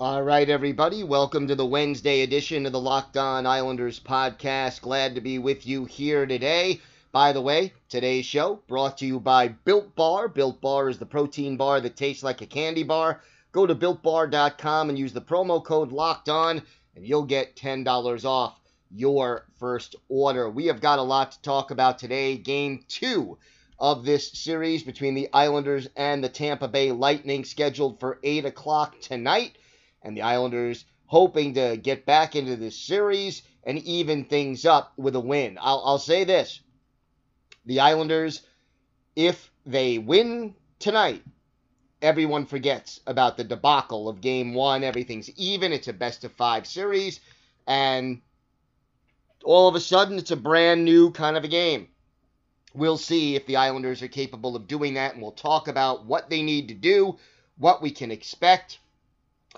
All right, everybody, welcome to the Wednesday edition of the Locked On Islanders podcast. Glad to be with you here today. By the way, today's show brought to you by Built Bar. Built Bar is the protein bar that tastes like a candy bar. Go to builtbar.com and use the promo code Locked On, and you'll get $10 off your first order. We have got a lot to talk about today. Game two of this series between the Islanders and the Tampa Bay Lightning, scheduled for 8 o'clock tonight and the Islanders hoping to get back into this series and even things up with a win. I'll, I'll say this the Islanders, if they win tonight, everyone forgets about the debacle of game one. Everything's even. It's a best of five series. And all of a sudden, it's a brand new kind of a game. We'll see if the Islanders are capable of doing that, and we'll talk about what they need to do, what we can expect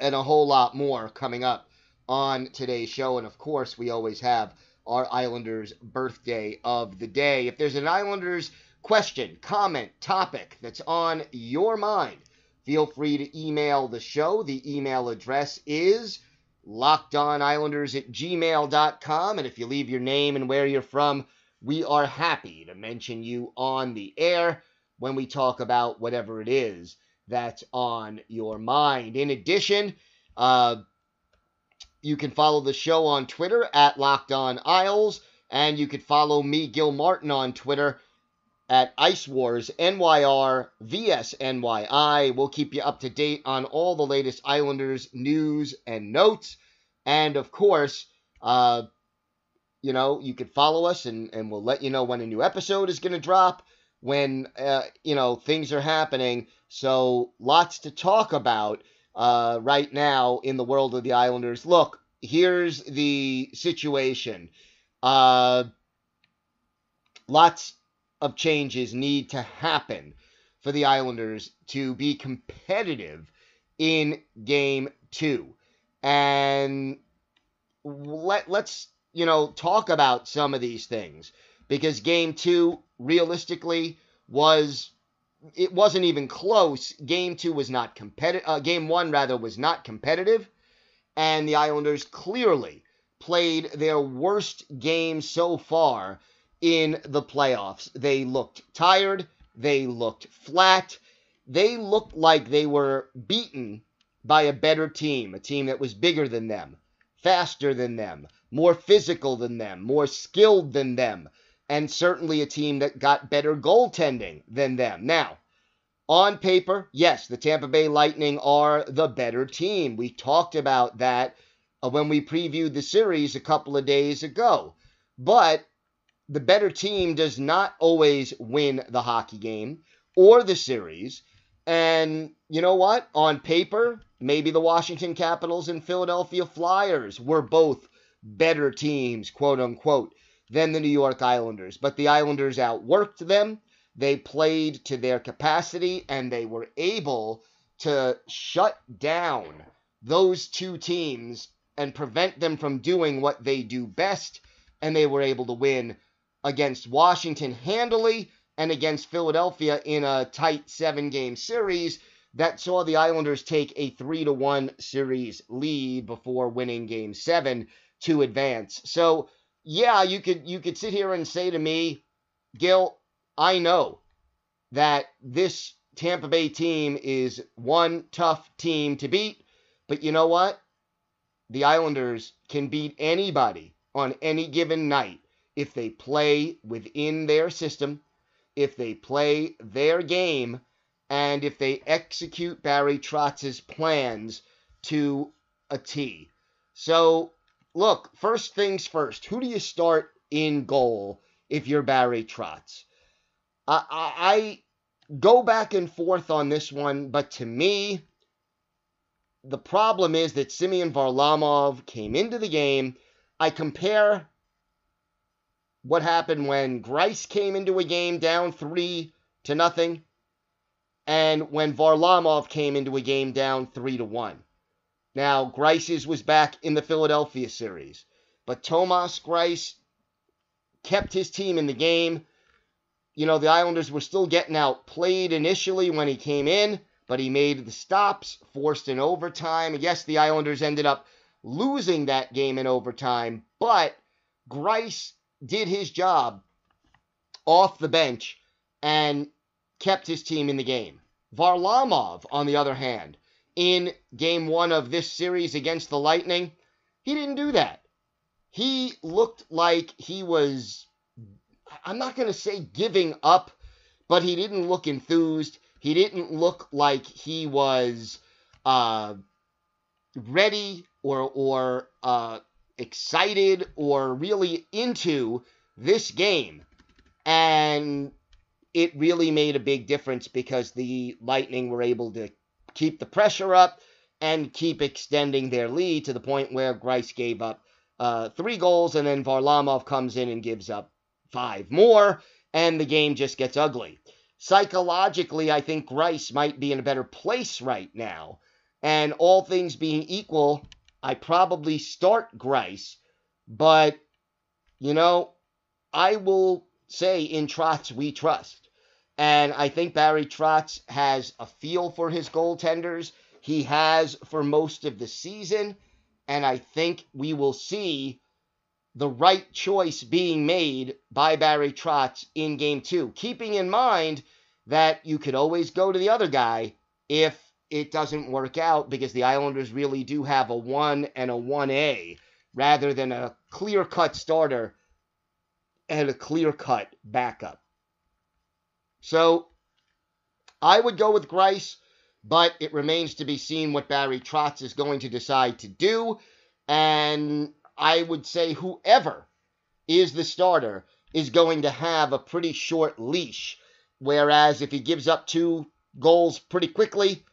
and a whole lot more coming up on today's show. And of course, we always have our Islanders birthday of the day. If there's an Islanders question, comment, topic that's on your mind, feel free to email the show. The email address is lockedonislanders at gmail.com. And if you leave your name and where you're from, we are happy to mention you on the air when we talk about whatever it is that's on your mind. In addition, uh, you can follow the show on Twitter at Locked On Isles, and you can follow me, Gil Martin, on Twitter at Ice Wars NYR VSNYI. We'll keep you up to date on all the latest Islanders news and notes. And of course, uh, you know, you can follow us and, and we'll let you know when a new episode is going to drop, when, uh, you know, things are happening. So lots to talk about uh, right now in the world of the Islanders. Look, here's the situation. Uh, lots of changes need to happen for the Islanders to be competitive in game two. And let, let's, you know, talk about some of these things because game two, realistically, was it wasn't even close. Game two was not competitive. Uh, game one, rather, was not competitive. And the Islanders clearly played their worst game so far in the playoffs. They looked tired. They looked flat. They looked like they were beaten by a better team, a team that was bigger than them, faster than them, more physical than them, more skilled than them, and certainly a team that got better goaltending than them. Now, on paper, yes, the Tampa Bay Lightning are the better team. We talked about that uh, when we previewed the series a couple of days ago. But the better team does not always win the hockey game or the series. And you know what? On paper, maybe the Washington Capitals and Philadelphia Flyers were both better teams, quote unquote than the New York Islanders. But the Islanders outworked them. They played to their capacity and they were able to shut down those two teams and prevent them from doing what they do best. And they were able to win against Washington handily and against Philadelphia in a tight seven game series that saw the Islanders take a 3 to 1 series lead before winning game 7 to advance. So yeah, you could you could sit here and say to me, Gil, I know that this Tampa Bay team is one tough team to beat, But you know what? The Islanders can beat anybody on any given night if they play within their system, if they play their game, and if they execute Barry Trotz's plans to a T. So, look, first things first, who do you start in goal if you're Barry Trotz? I, I, I go back and forth on this one, but to me, the problem is that Semyon Varlamov came into the game. I compare what happened when Greiss came into a game down three to nothing, and when Varlamov came into a game down three to one. Now, Greiss's was back in the Philadelphia series, but Thomas Greiss kept his team in the game. You know, the Islanders were still getting outplayed initially when he came in, but he made the stops, forced an overtime. Yes, the Islanders ended up losing that game in overtime, but Greiss did his job off the bench and kept his team in the game. Varlamov, on the other hand, in game one of this series against the Lightning, he didn't do that. He looked like he was, I'm not going to say giving up, but he didn't look enthused. He didn't look like he was uh, ready or, or uh, excited or really into this game. And it really made a big difference because the Lightning were able to keep the pressure up and keep extending their lead to the point where Greiss gave up uh, three goals, and then Varlamov comes in and gives up five more, and the game just gets ugly. Psychologically, I think Greiss might be in a better place right now. And all things being equal, I probably start Greiss, but you know, I will say in Trotz we trust. And I think Barry Trotz has a feel for his goaltenders. He has for most of the season. And I think we will see the right choice being made by Barry Trotz in game two. Keeping in mind that you could always go to the other guy if it doesn't work out because the Islanders really do have a 1 and a 1A rather than a clear cut starter and a clear cut backup. So I would go with Greiss, but it remains to be seen what Barry Trotz is going to decide to do. And I would say whoever is the starter is going to have a pretty short leash. Whereas if he gives up two goals pretty quickly,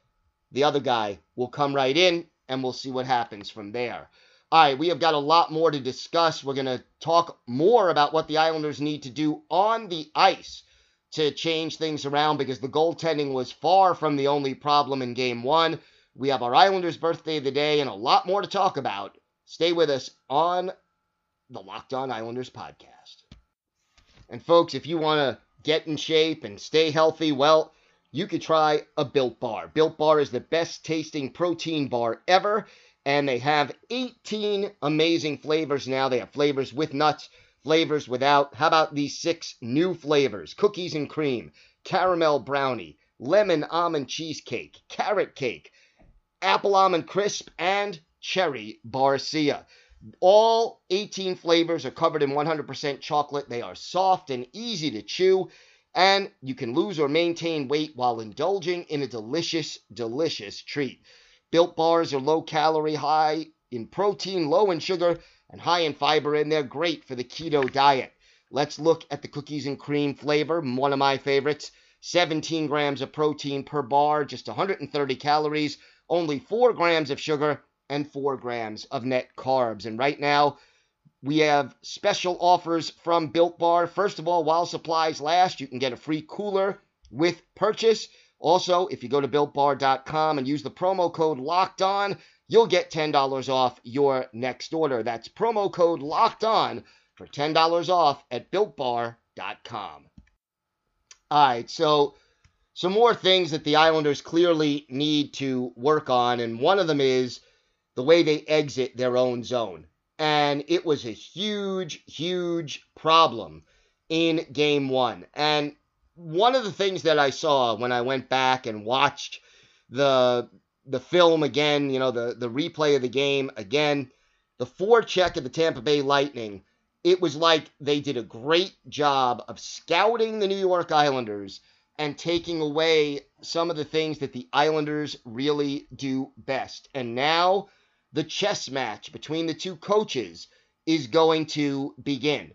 the other guy will come right in and we'll see what happens from there. All right, we have got a lot more to discuss. We're going to talk more about what the Islanders need to do on the ice to change things around because the goaltending was far from the only problem in game one. We have our Islanders' birthday of the day and a lot more to talk about. Stay with us on the Locked On Islanders podcast. And folks, if you want to get in shape and stay healthy, well, you could try a Built Bar. Built Bar is the best tasting protein bar ever, and they have 18 amazing flavors now. They have flavors with nuts, flavors without. How about these six new flavors? Cookies and cream, caramel brownie, lemon almond cheesecake, carrot cake, apple almond crisp, and cherry barcia. All 18 flavors are covered in 100% chocolate. They are soft and easy to chew and you can lose or maintain weight while indulging in a delicious, delicious treat. Built bars are low calorie, high in protein, low in sugar, and high in fiber, and they're great for the keto diet. Let's look at the cookies and cream flavor, one of my favorites. 17 grams of protein per bar, just 130 calories, only 4 grams of sugar, and 4 grams of net carbs. And right now, we have special offers from Built Bar. First of all, while supplies last, you can get a free cooler with purchase. Also, if you go to builtbar.com and use the promo code locked on, you'll get $10 off your next order. That's promo code locked on for $10 off at builtbar.com. All right, so some more things that the Islanders clearly need to work on, and one of them is the way they exit their own zone and it was a huge, huge problem in game one. And one of the things that I saw when I went back and watched the the film again, you know, the, the replay of the game again, the forecheck of the Tampa Bay Lightning, it was like they did a great job of scouting the New York Islanders and taking away some of the things that the Islanders really do best. And now the chess match between the two coaches is going to begin.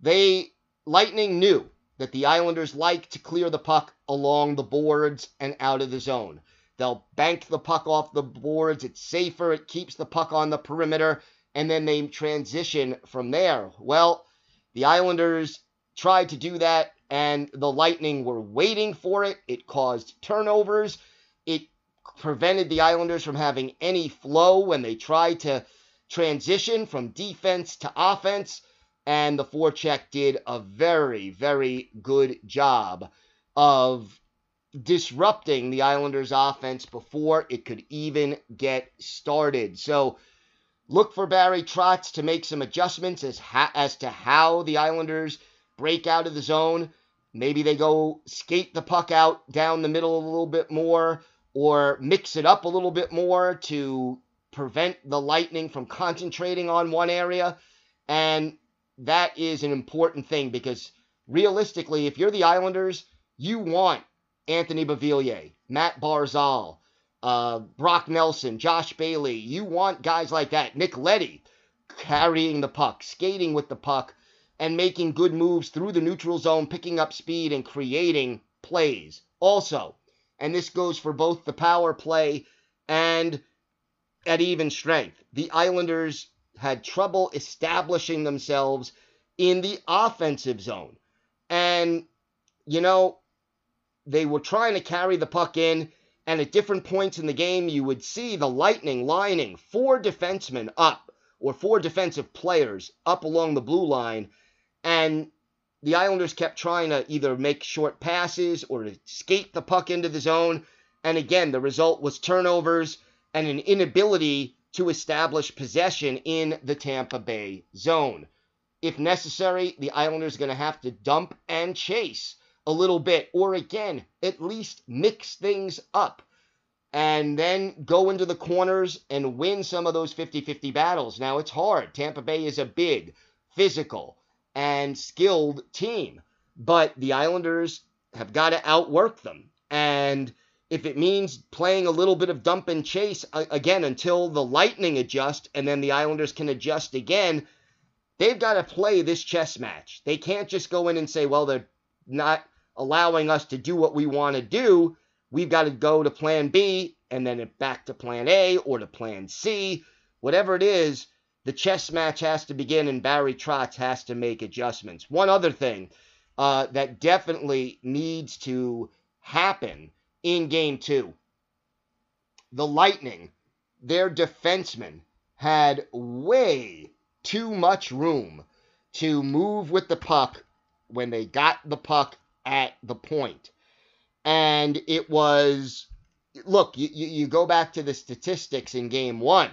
They Lightning knew that the Islanders like to clear the puck along the boards and out of the zone. They'll bank the puck off the boards. It's safer. It keeps the puck on the perimeter. And then they transition from there. Well, the Islanders tried to do that, and the Lightning were waiting for it. It caused turnovers. It prevented the Islanders from having any flow when they tried to transition from defense to offense. And the forecheck did a very, very good job of disrupting the Islanders' offense before it could even get started. So look for Barry Trotz to make some adjustments as, ha- as to how the Islanders break out of the zone. Maybe they go skate the puck out down the middle a little bit more or mix it up a little bit more to prevent the Lightning from concentrating on one area. And that is an important thing because realistically, if you're the Islanders, you want Anthony Beauvillier, Matt Barzal, uh, Brock Nelson, Josh Bailey. You want guys like that. Nick Leddy carrying the puck, skating with the puck, and making good moves through the neutral zone, picking up speed and creating plays. Also, and this goes for both the power play and at even strength, the Islanders had trouble establishing themselves in the offensive zone. And, you know, they were trying to carry the puck in, and at different points in the game, you would see the Lightning lining four defensemen up, or four defensive players up along the blue line, and the Islanders kept trying to either make short passes or skate the puck into the zone. And again, the result was turnovers and an inability to establish possession in the Tampa Bay zone. If necessary, the Islanders are going to have to dump and chase a little bit, or again, at least mix things up and then go into the corners and win some of those 50 50 battles. Now, it's hard. Tampa Bay is a big, physical, and skilled team, but the Islanders have got to outwork them. And if it means playing a little bit of dump and chase uh, again until the Lightning adjust and then the Islanders can adjust again, they've got to play this chess match. They can't just go in and say, well, they're not allowing us to do what we want to do, we've got to go to plan B and then back to plan A or to plan C. Whatever it is, the chess match has to begin and Barry Trotz has to make adjustments. One other thing uh, that definitely needs to happen in game two the Lightning, their defensemen, had way too much room to move with the puck when they got the puck at the point. And it was, look, you, you go back to the statistics in game one,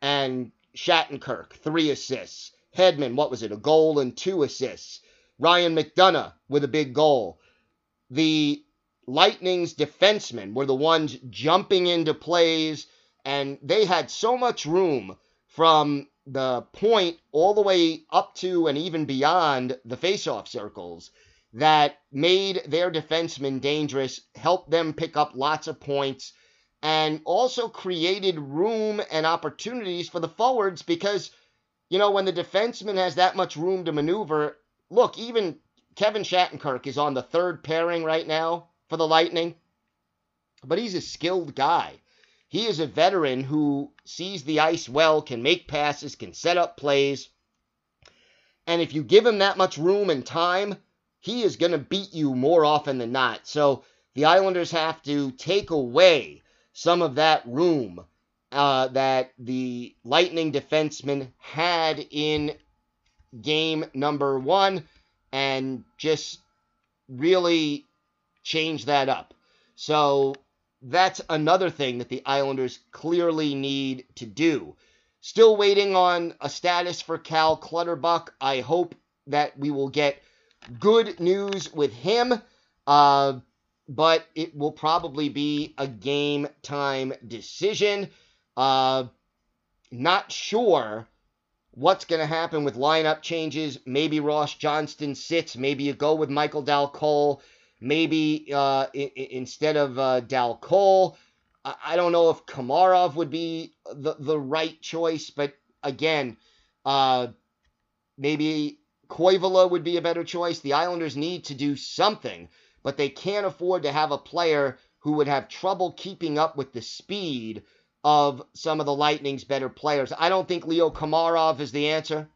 and Shattenkirk, three assists. Hedman, what was it, a goal and two assists. Ryan McDonagh with a big goal. The Lightning's defensemen were the ones jumping into plays, and they had so much room from the point all the way up to and even beyond the faceoff circles that made their defensemen dangerous, helped them pick up lots of points, and also created room and opportunities for the forwards because, you know, when the defenseman has that much room to maneuver, look, even Kevin Shattenkirk is on the third pairing right now for the Lightning, but he's a skilled guy. He is a veteran who sees the ice well, can make passes, can set up plays. And if you give him that much room and time, he is going to beat you more often than not. So the Islanders have to take away some of that room uh, that the Lightning defenseman had in game number one and just really change that up. So that's another thing that the Islanders clearly need to do. Still waiting on a status for Cal Clutterbuck. I hope that we will get good news with him. Uh, but it will probably be a game time decision. Uh, not sure what's going to happen with lineup changes. Maybe Ross Johnston sits. Maybe you go with Michael Dal Colle. Maybe uh, I- I- instead of uh, Dal Colle, I-, I don't know if Komarov would be the, the right choice, but again, uh, maybe Koivula would be a better choice. The Islanders need to do something, but they can't afford to have a player who would have trouble keeping up with the speed of some of the Lightning's better players. I don't think Leo Komarov is the answer.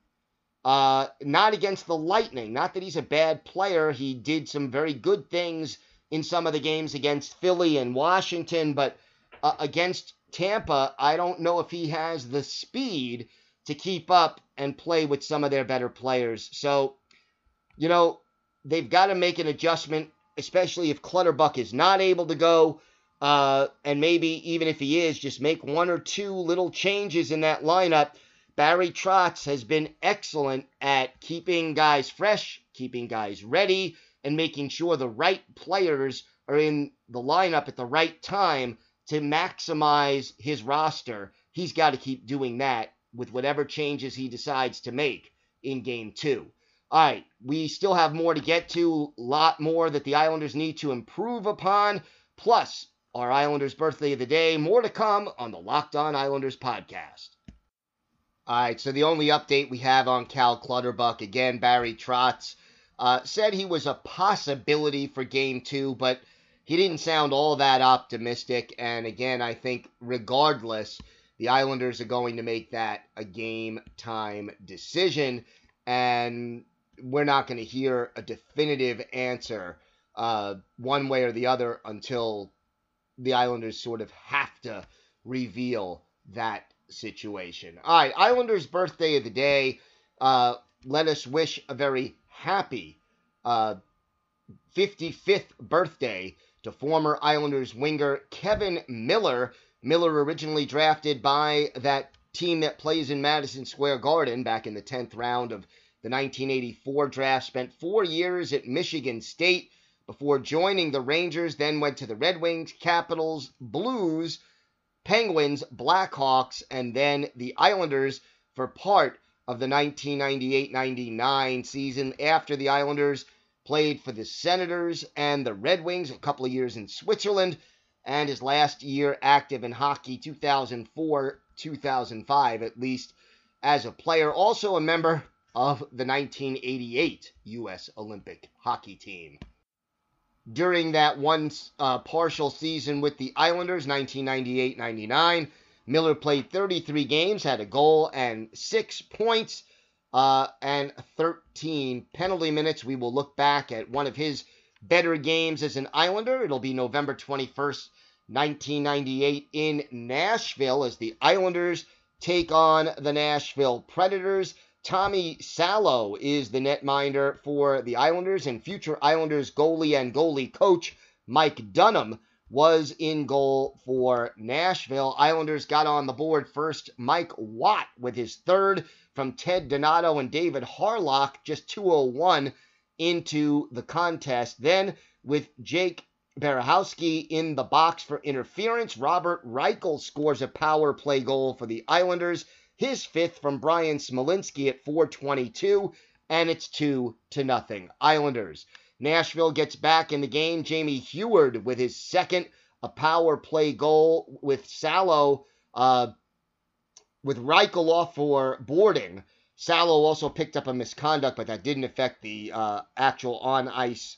Uh, not against the Lightning. Not that he's a bad player. He did some very good things in some of the games against Philly and Washington, but uh, against Tampa, I don't know if he has the speed to keep up and play with some of their better players. So, you know, they've got to make an adjustment, especially if Clutterbuck is not able to go. Uh, and maybe even if he is, just make one or two little changes in that lineup. Barry Trotz has been excellent at keeping guys fresh, keeping guys ready, and making sure the right players are in the lineup at the right time to maximize his roster. He's got to keep doing that with whatever changes he decides to make in game two. All right, we still have more to get to, a lot more that the Islanders need to improve upon, plus our Islanders birthday of the day. More to come on the Locked On Islanders podcast. All right, so the only update we have on Cal Clutterbuck, again, Barry Trotz, uh, said he was a possibility for game two, but he didn't sound all that optimistic. And again, I think regardless, the Islanders are going to make that a game time decision. And we're not going to hear a definitive answer uh, one way or the other until the Islanders sort of have to reveal that situation. All right, Islanders' birthday of the day. Uh, let us wish a very happy uh, 55th birthday to former Islanders winger Kevin Miller. Miller originally drafted by that team that plays in Madison Square Garden back in the 10th round of the 1984 draft. Spent four years at Michigan State before joining the Rangers, then went to the Red Wings, Capitals, Blues, Penguins, Blackhawks, and then the Islanders for part of the 1998 99 season after the Islanders played for the Senators and the Red Wings, a couple of years in Switzerland, and his last year active in hockey 2004 2005, at least as a player. Also a member of the 1988 U.S. Olympic hockey team. During that one uh, partial season with the Islanders, 1998 99, Miller played 33 games, had a goal and six points uh, and 13 penalty minutes. We will look back at one of his better games as an Islander. It'll be November 21st, 1998, in Nashville as the Islanders take on the Nashville Predators. Tommy Salo is the netminder for the Islanders, and future Islanders goalie and goalie coach Mike Dunham was in goal for Nashville. Islanders got on the board first. Mike Watt with his third from Ted Donato and David Harlock, just 201 into the contest. Then with Jake Berehowski in the box for interference, Robert Reichel scores a power play goal for the Islanders. His fifth from Bryan Smolinski at 422, and it's two to nothing. Islanders. Nashville gets back in the game. Jamie Heward with his second, a power play goal with Salo, uh, with Reichel off for boarding. Salo also picked up a misconduct, but that didn't affect the uh, actual on ice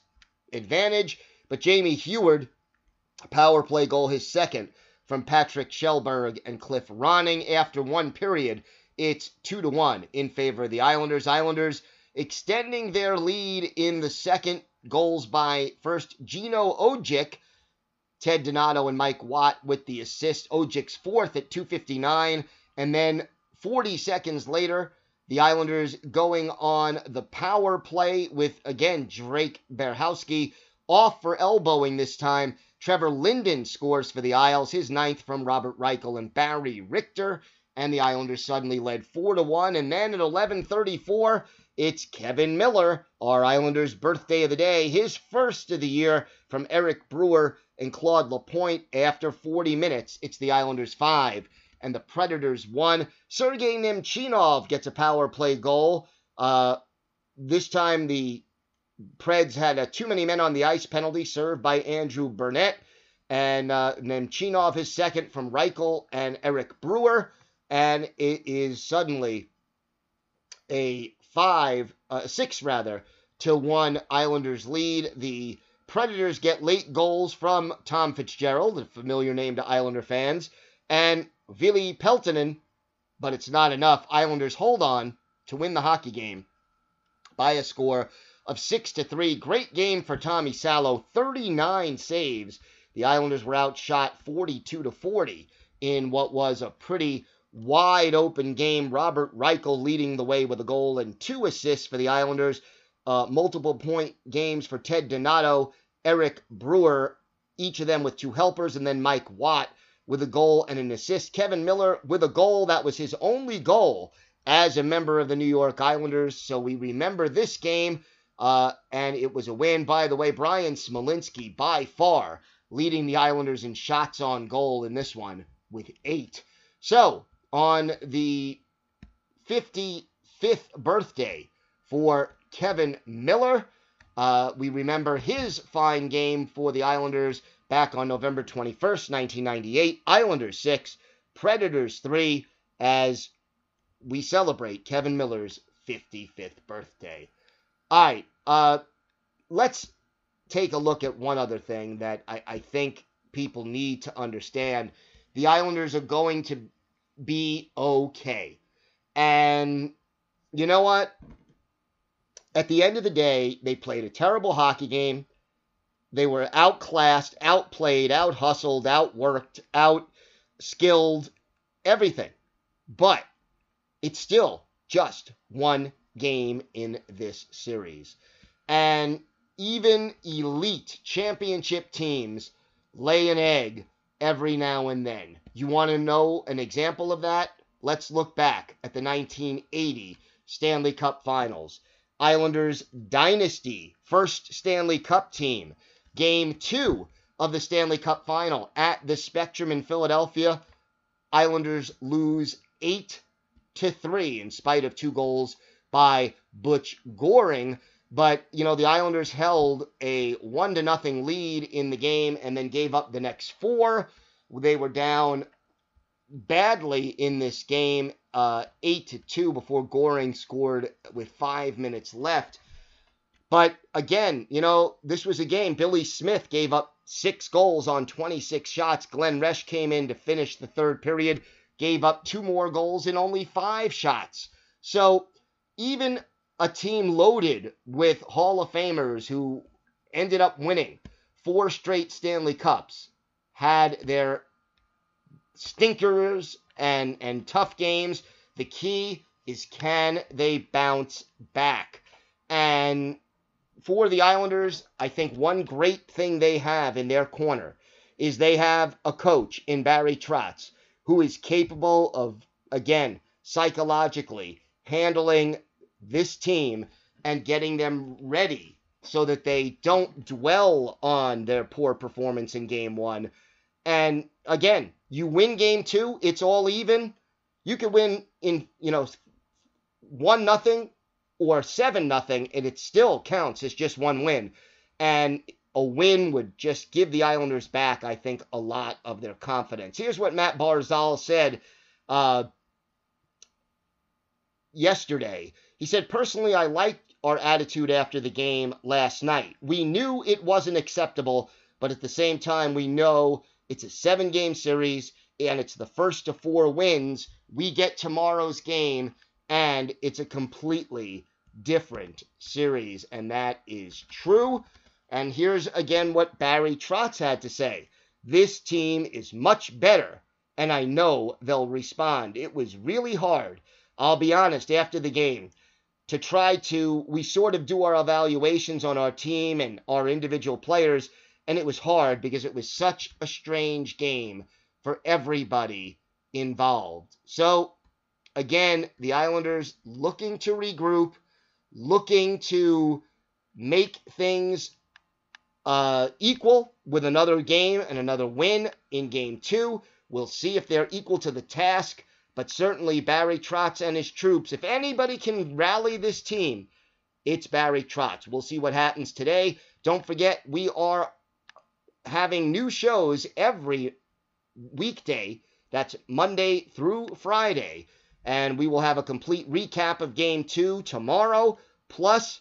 advantage. But Jamie Heward, power play goal, his second from Patric Kjellberg and Cliff Ronning. After one period, it's two to one in favor of the Islanders. Islanders extending their lead in the second. Goals by first Gino Odjick, Ted Donato, and Mike Watt with the assist. Odjick's fourth at 259. And then 40 seconds later, the Islanders going on the power play with, again, Drake Berehowsky off for elbowing this time. Trevor Linden scores for the Isles, his ninth from Robert Reichel and Barry Richter, and the Islanders suddenly led 4 to 1. And then at 11:34, It's Kevin Miller, our Islanders' birthday of the day, his first of the year from Eric Brewer and Claude Lapointe after 40 minutes. It's the Islanders 5 and the Predators won. Sergei Nemchinov gets a power play goal. Uh, this time the Preds had a too many men on the ice penalty served by Andrew Brunette. And uh, Nemchinov his second from Reichel and Eric Brewer. And it is suddenly a five, uh, six rather, to one Islanders lead. The Predators get late goals from Tom Fitzgerald, a familiar name to Islander fans, and Ville Peltonen, but it's not enough. Islanders hold on to win the hockey game by a score of 6 to 3. Great game for Tommy Salo, 39 saves. The Islanders were outshot 42 to 40 in what was a pretty wide open game. Robert Reichel leading the way with a goal and two assists for the Islanders. Uh, multiple point games for Ted Donato, Eric Brewer, each of them with two helpers, and then Mike Watt with a goal and an assist. Kevin Miller with a goal that was his only goal as a member of the New York Islanders. So we remember this game, uh, and it was a win. By the way, Bryan Smolinski by far leading the Islanders in shots on goal in this one with eight. So on the 55th birthday for Kevin Miller. Uh, we remember his fine game for the Islanders back on November 21st, 1998. Islanders 6, Predators 3, as we celebrate Kevin Miller's 55th birthday. All right, uh, let's take a look at one other thing that I, I think people need to understand. The Islanders are going to be okay. And you know what? At the end of the day, they played a terrible hockey game. They were outclassed, outplayed, out hustled, outworked, out skilled, everything. But it's still just one game in this series. And even elite championship teams lay an egg every now and then. You want to know an example of that? Let's look back at the 1980 Stanley Cup Finals. Islanders Dynasty, first Stanley Cup team. Game two of the Stanley Cup Final at the Spectrum in Philadelphia. Islanders lose 8 to 3 in spite of two goals by Butch Goring. But, you know, the Islanders held a 1 to nothing lead in the game and then gave up the next four. They were down badly in this game, uh, 8 to 2 before Goring scored with 5 minutes left. But again, you know, this was a game. Billy Smith gave up six goals on 26 shots. Glenn Resch came in to finish the third period, gave up two more goals in only five shots. So even a team loaded with Hall of Famers who ended up winning four straight Stanley Cups had their stinkers and, and tough games. The key is can they bounce back? And for the Islanders, I think one great thing they have in their corner is they have a coach in Barry Trotz who is capable of, again, psychologically handling this team and getting them ready so that they don't dwell on their poor performance in game one. And again, you win game two, it's all even. You could win in, you know, one nothing or seven nothing, and it still counts as just one win. And a win would just give the Islanders back, I think, a lot of their confidence. Here's what Matt Barzal said uh, yesterday. He said, Personally, I liked our attitude after the game last night. We knew it wasn't acceptable, but at the same time, we know it's a seven game series and it's the first of four wins. We get tomorrow's game and it's a completely different series, and that is true. And here's again what Barry Trotz had to say this team is much better, and I know they'll respond. It was really hard, I'll be honest, after the game to try to, we sort of do our evaluations on our team and our individual players, and it was hard because it was such a strange game for everybody involved. So, again, the Islanders looking to regroup, looking to make things uh, equal with another game and another win in game two. We'll see if they're equal to the task, but certainly Barry Trotz and his troops, if anybody can rally this team, it's Barry Trotz. We'll see what happens today. Don't forget, we are having new shows every weekday. That's Monday through Friday. And we will have a complete recap of game two tomorrow, plus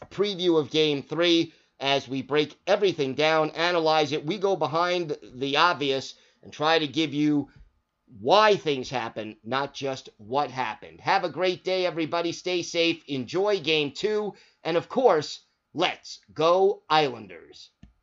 a preview of game three as we break everything down, analyze it. We go behind the obvious and try to give you why things happen, not just what happened. Have a great day, everybody. Stay safe. Enjoy game two. And of course, let's go, Islanders.